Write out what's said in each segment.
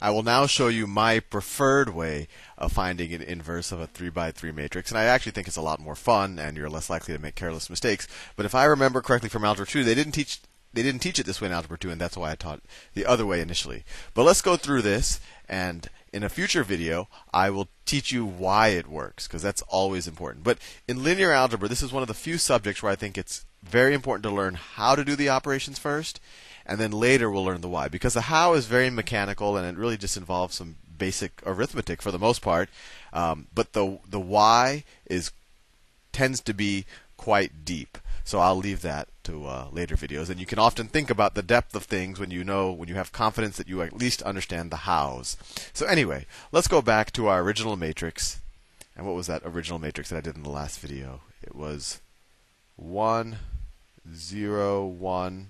I will now show you my preferred way of finding an inverse of a 3 by 3 matrix. And I actually think it's a lot more fun and you're less likely to make careless mistakes. But if I remember correctly from Algebra 2, they didn't teach they didn't teach it this way in Algebra 2, and that's why I taught the other way initially. But let's go through this, and in a future video, I will teach you why it works, because that's always important. But in linear algebra, this is one of the few subjects where I think it's very important to learn how to do the operations first, and then later we'll learn the why. Because the how is very mechanical, and it really just involves some basic arithmetic for the most part. Um, but the the why is tends to be quite deep. So I'll leave that to uh, later videos. And you can often think about the depth of things when you know, when you have confidence that you at least understand the hows. So anyway, let's go back to our original matrix. And what was that original matrix that I did in the last video? It was 1, 0, 1,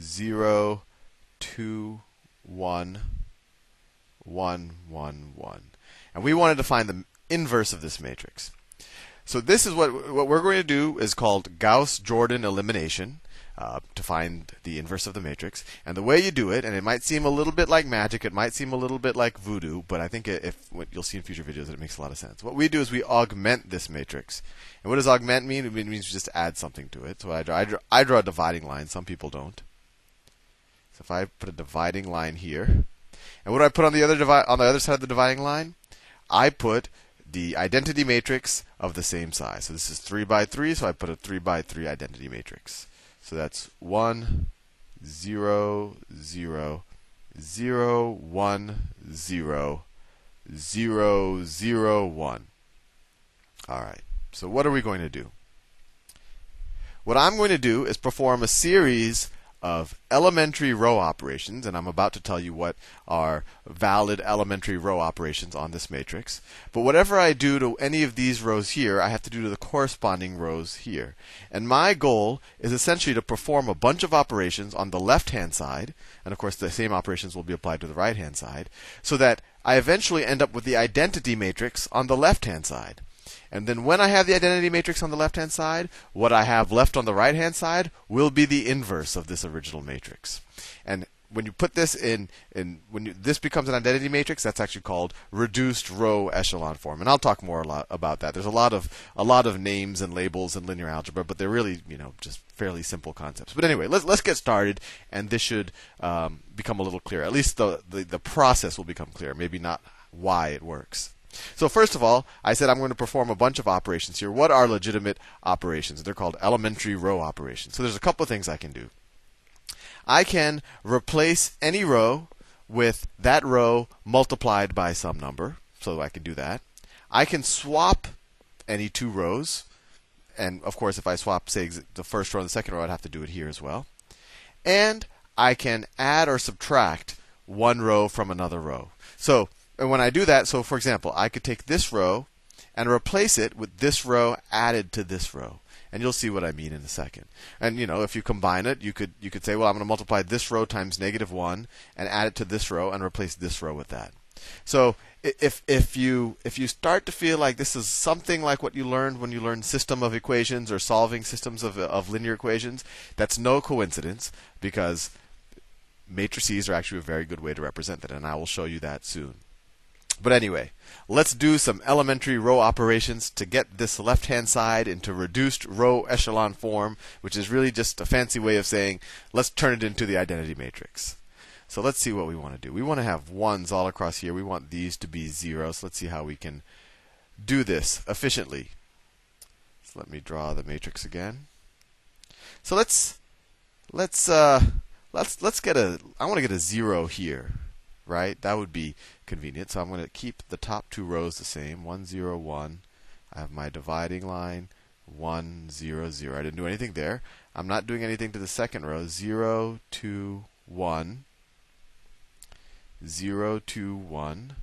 0, 2, 1, 1, 1, 1. And we wanted to find the inverse of this matrix. So this is what what we're going to do is called Gauss-Jordan elimination. Uh, to find the inverse of the matrix. And the way you do it, and it might seem a little bit like magic, it might seem a little bit like voodoo, but I think if you'll see in future videos, that it makes a lot of sense. What we do is we augment this matrix. And what does augment mean? It means we just add something to it. So I draw, I draw, I draw a dividing line. Some people don't. So if I put a dividing line here, and what do I put on the other divi- on the other side of the dividing line? I put the identity matrix of the same size. So this is 3 by 3, so I put a 3 by 3 identity matrix. So that's 1, 0, 0, 0, 1, 0, 0, 0, 1. All right. So what are we going to do? What I'm going to do is perform a series of elementary row operations, and I'm about to tell you what are valid elementary row operations on this matrix. But whatever I do to any of these rows here, I have to do to the corresponding rows here. And my goal is essentially to perform a bunch of operations on the left hand side, and of course the same operations will be applied to the right hand side, so that I eventually end up with the identity matrix on the left hand side. And then when I have the identity matrix on the left hand side, what I have left on the right hand side will be the inverse of this original matrix. And when you put this in, in when you, this becomes an identity matrix, that's actually called reduced row echelon form. And I'll talk more about that. There's a lot of a lot of names and labels in linear algebra, but they're really you know just fairly simple concepts. But anyway, let's let's get started, and this should um, become a little clearer. At least the, the the process will become clear. Maybe not why it works. So first of all, I said I'm going to perform a bunch of operations here. What are legitimate operations? They're called elementary row operations. So there's a couple of things I can do. I can replace any row with that row multiplied by some number. So I can do that. I can swap any two rows. And of course, if I swap, say, the first row and the second row, I'd have to do it here as well. And I can add or subtract one row from another row. So and when I do that, so for example, I could take this row and replace it with this row added to this row. And you'll see what I mean in a second. And you know, if you combine it, you could you could say, well, I'm going to multiply this row times negative one and add it to this row and replace this row with that. So if if you if you start to feel like this is something like what you learned when you learned system of equations or solving systems of of linear equations, that's no coincidence because matrices are actually a very good way to represent that, and I will show you that soon. But anyway, let's do some elementary row operations to get this left hand side into reduced row echelon form, which is really just a fancy way of saying let's turn it into the identity matrix. So let's see what we want to do. We want to have ones all across here. We want these to be zeros. Let's see how we can do this efficiently. So let me draw the matrix again. So let's let's uh, let's let's get a I want to get a zero here right? That would be convenient. So I'm going to keep the top two rows the same 1, 0, 1. I have my dividing line 1, 0, 0. I didn't do anything there. I'm not doing anything to the second row 0, 2, 1. 0, 2, 1.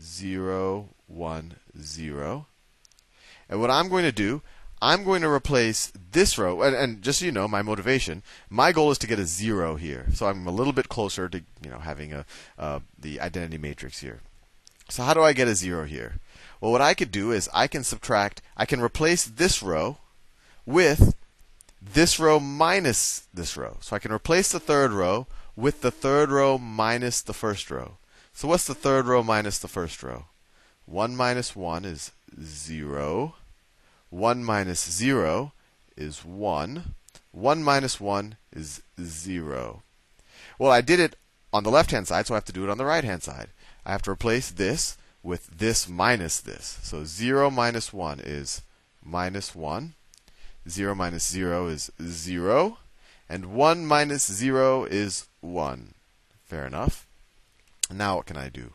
0, 1, 0. And what I'm going to do I'm going to replace this row, and, and, just so you know, my motivation, my goal is to get a zero here. So I'm a little bit closer to you know having a uh, the identity matrix here. So how do I get a zero here? Well, what I could do is I can subtract, I can replace this row with this row minus this row. So I can replace the third row with the third row minus the first row. So what's the third row minus the first row? 1 minus 1 is 0. 1 minus 0 is 1. 1 minus 1 is 0. Well, I did it on the left hand side, so I have to do it on the right hand side. I have to replace this with this minus this. So 0 minus 1 is minus 1. 0 minus 0 is 0. And 1 minus 0 is 1. Fair enough. Now what can I do?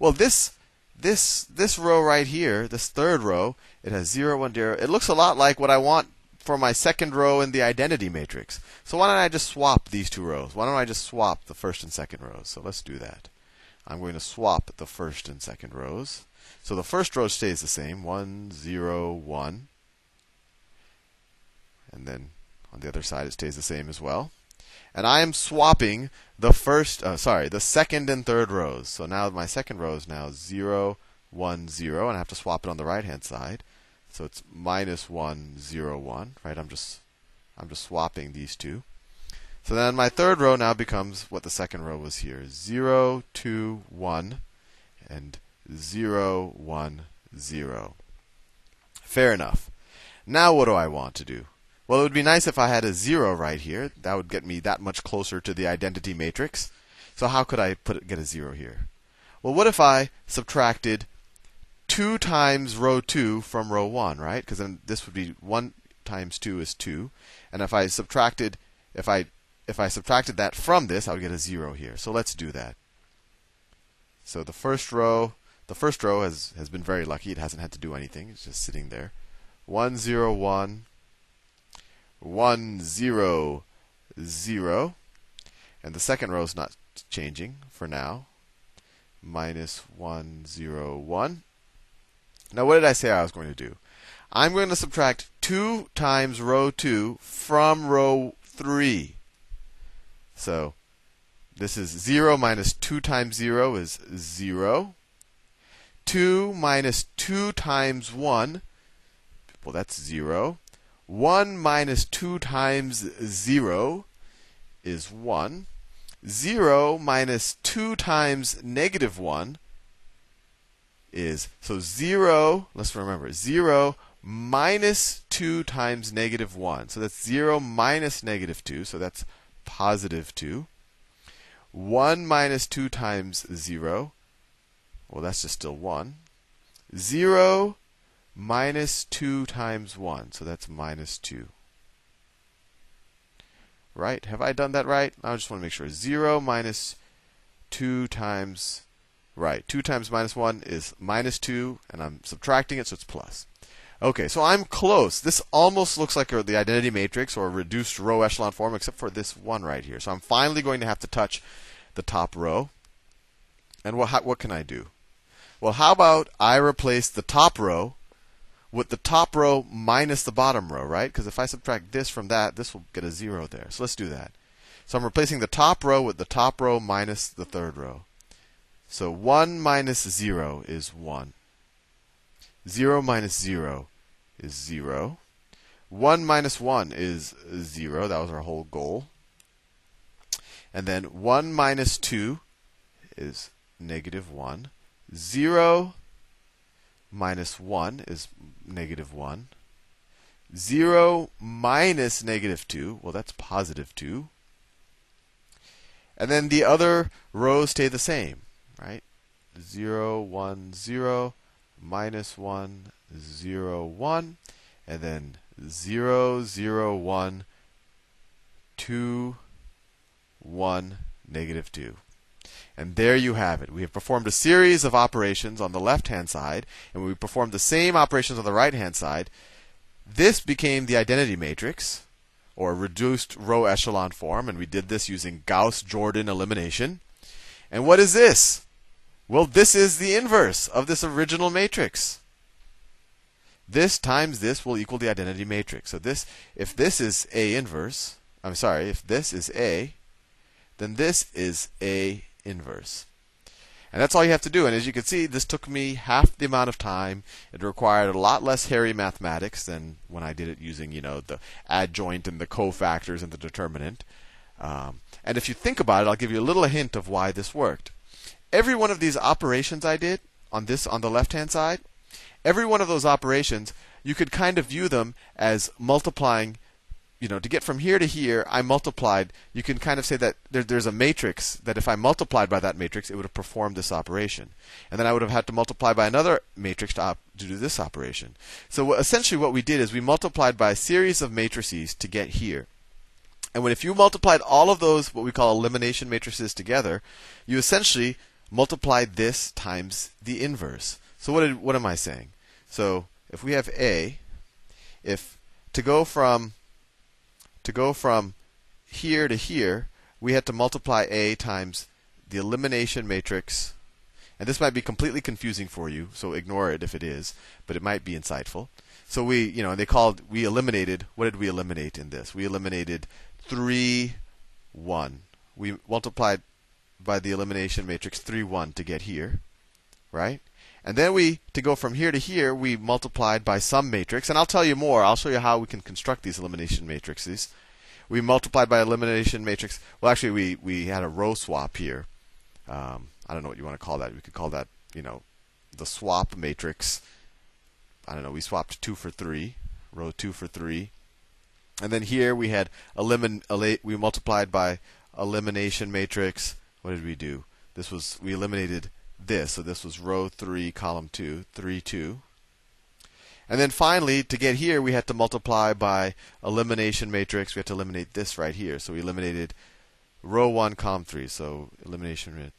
Well, this this this row right here, this third row, it has 0, 1, 0. It looks a lot like what I want for my second row in the identity matrix. So why don't I just swap these two rows? Why don't I just swap the first and second rows? So let's do that. I'm going to swap the first and second rows. So the first row stays the same 1, 0, 1. And then on the other side, it stays the same as well. And I am swapping the first, uh, sorry, the second and third rows. So now my second row is now 0, 1, 0. And I have to swap it on the right hand side. So it's minus 1, 0, 1. Right? I'm just, I'm just swapping these two. So then my third row now becomes what the second row was here 0, 2, 1, and 0, 1, 0. Fair enough. Now what do I want to do? Well, it would be nice if I had a 0 right here. That would get me that much closer to the identity matrix. So how could I put get a 0 here? Well, what if I subtracted 2 times row 2 from row 1, right? Because then this would be 1 times 2 is 2. And if I subtracted if I if I subtracted that from this, I would get a 0 here. So let's do that. So the first row, the first row has, has been very lucky. It hasn't had to do anything. It's just sitting there. 1, 0, 1, 1, 0, 0. And the second row is not changing for now. Minus 1, 0, 1. Now, what did I say I was going to do? I'm going to subtract 2 times row 2 from row 3. So this is 0 minus 2 times 0 is 0. 2 minus 2 times 1, well, that's 0. 1 minus 2 times 0 is 1. 0 minus 2 times negative 1 is, so 0, let's remember, 0 minus 2 times negative 1. So that's 0 minus negative 2, so that's positive 2. 1 minus 2 times 0. Well, that's just still 1. 0 minus 2 times 1. So that's minus 2. Right? Have I done that right? I just want to make sure. 0 minus 2 times. Right. 2 times minus 1 is minus 2, and I'm subtracting it, so it's plus. Okay, so I'm close. This almost looks like the identity matrix or reduced row echelon form, except for this one right here. So I'm finally going to have to touch the top row. And what, how, what can I do? Well, how about I replace the top row with the top row minus the bottom row, right? Because if I subtract this from that, this will get a zero there. So let's do that. So I'm replacing the top row with the top row minus the third row. So 1 minus 0 is 1. 0 minus 0 is 0. 1 minus 1 is 0. That was our whole goal. And then 1 minus 2 is negative 1. 0 minus 1 is negative 1. 0 minus negative 2, well, that's positive 2. And then the other rows stay the same, right? 0, 1, 0 minus 1, 0, 1, and then 0, 0, 1, 2, 1, negative 2. And there you have it. We have performed a series of operations on the left hand side, and we performed the same operations on the right hand side. This became the identity matrix, or reduced row echelon form, and we did this using Gauss Jordan elimination. And what is this? Well, this is the inverse of this original matrix. This times this will equal the identity matrix. So this, if this is A inverse, I'm sorry, if this is A, then this is A inverse. And that's all you have to do. And as you can see, this took me half the amount of time. It required a lot less hairy mathematics than when I did it using, you know, the adjoint and the cofactors and the determinant. Um, and if you think about it, I'll give you a little hint of why this worked. Every one of these operations I did on this on the left hand side, every one of those operations, you could kind of view them as multiplying you know, to get from here to here, I multiplied. You can kind of say that there, there's a matrix that if I multiplied by that matrix, it would have performed this operation. And then I would have had to multiply by another matrix to, op- to do this operation. So essentially, what we did is we multiplied by a series of matrices to get here. And when if you multiplied all of those, what we call elimination matrices together, you essentially multiplied this times the inverse. So what, did, what am I saying? So if we have A, if to go from to go from here to here, we had to multiply A times the elimination matrix. And this might be completely confusing for you, so ignore it if it is, but it might be insightful. So we, you know, they called, we eliminated, what did we eliminate in this? We eliminated 3, 1. We multiplied by the elimination matrix 3, 1 to get here, right? And then we, to go from here to here, we multiplied by some matrix. And I'll tell you more. I'll show you how we can construct these elimination matrices. We multiplied by elimination matrix. Well, actually, we, we had a row swap here. Um, I don't know what you want to call that. We could call that, you know, the swap matrix. I don't know. We swapped 2 for 3, row 2 for 3. And then here we had elimin, we multiplied by elimination matrix. What did we do? This was we eliminated this. So this was row 3, column 2, 3, 2. And then finally, to get here, we had to multiply by elimination matrix. We had to eliminate this right here. So we eliminated row 1, column 3. So elimination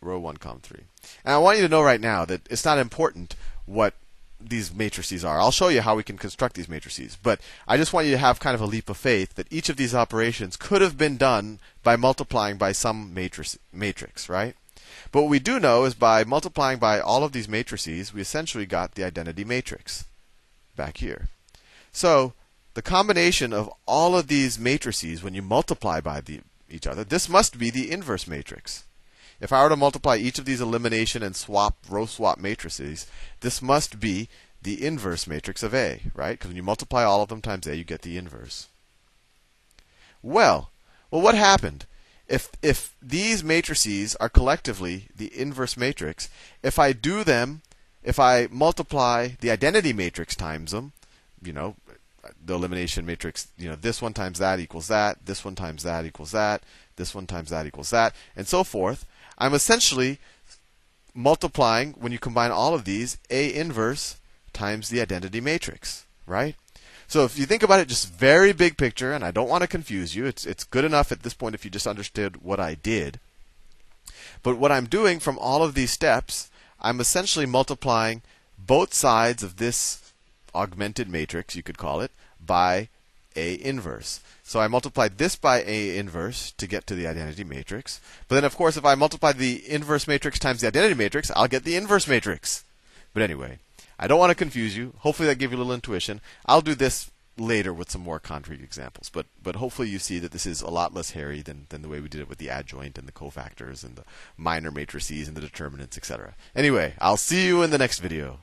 row 1, column 3. And I want you to know right now that it's not important what these matrices are. I'll show you how we can construct these matrices. But I just want you to have kind of a leap of faith that each of these operations could have been done by multiplying by some matrix, matrix right? But what we do know is by multiplying by all of these matrices, we essentially got the identity matrix back here. So the combination of all of these matrices, when you multiply by the, each other, this must be the inverse matrix. If I were to multiply each of these elimination and swap, row swap matrices, this must be the inverse matrix of A, right? Because when you multiply all of them times A, you get the inverse. Well, well, what happened? If if these matrices are collectively the inverse matrix, if I do them, if I multiply the identity matrix times them, you know, the elimination matrix, you know, this one times that equals that, this one times that equals that, this one times that equals that, and so forth. I'm essentially multiplying when you combine all of these A inverse times the identity matrix, right? So if you think about it, just very big picture, and I don't want to confuse you. It's it's good enough at this point if you just understood what I did. But what I'm doing from all of these steps, I'm essentially multiplying both sides of this augmented matrix, you could call it, by A inverse. So I multiplied this by A inverse to get to the identity matrix. But then, of course, if I multiply the inverse matrix times the identity matrix, I'll get the inverse matrix. But anyway, I don't want to confuse you. Hopefully that gave you a little intuition. I'll do this later with some more concrete examples, but but hopefully you see that this is a lot less hairy than, than the way we did it with the adjoint and the cofactors and the minor matrices and the determinants, etc. Anyway, I'll see you in the next video.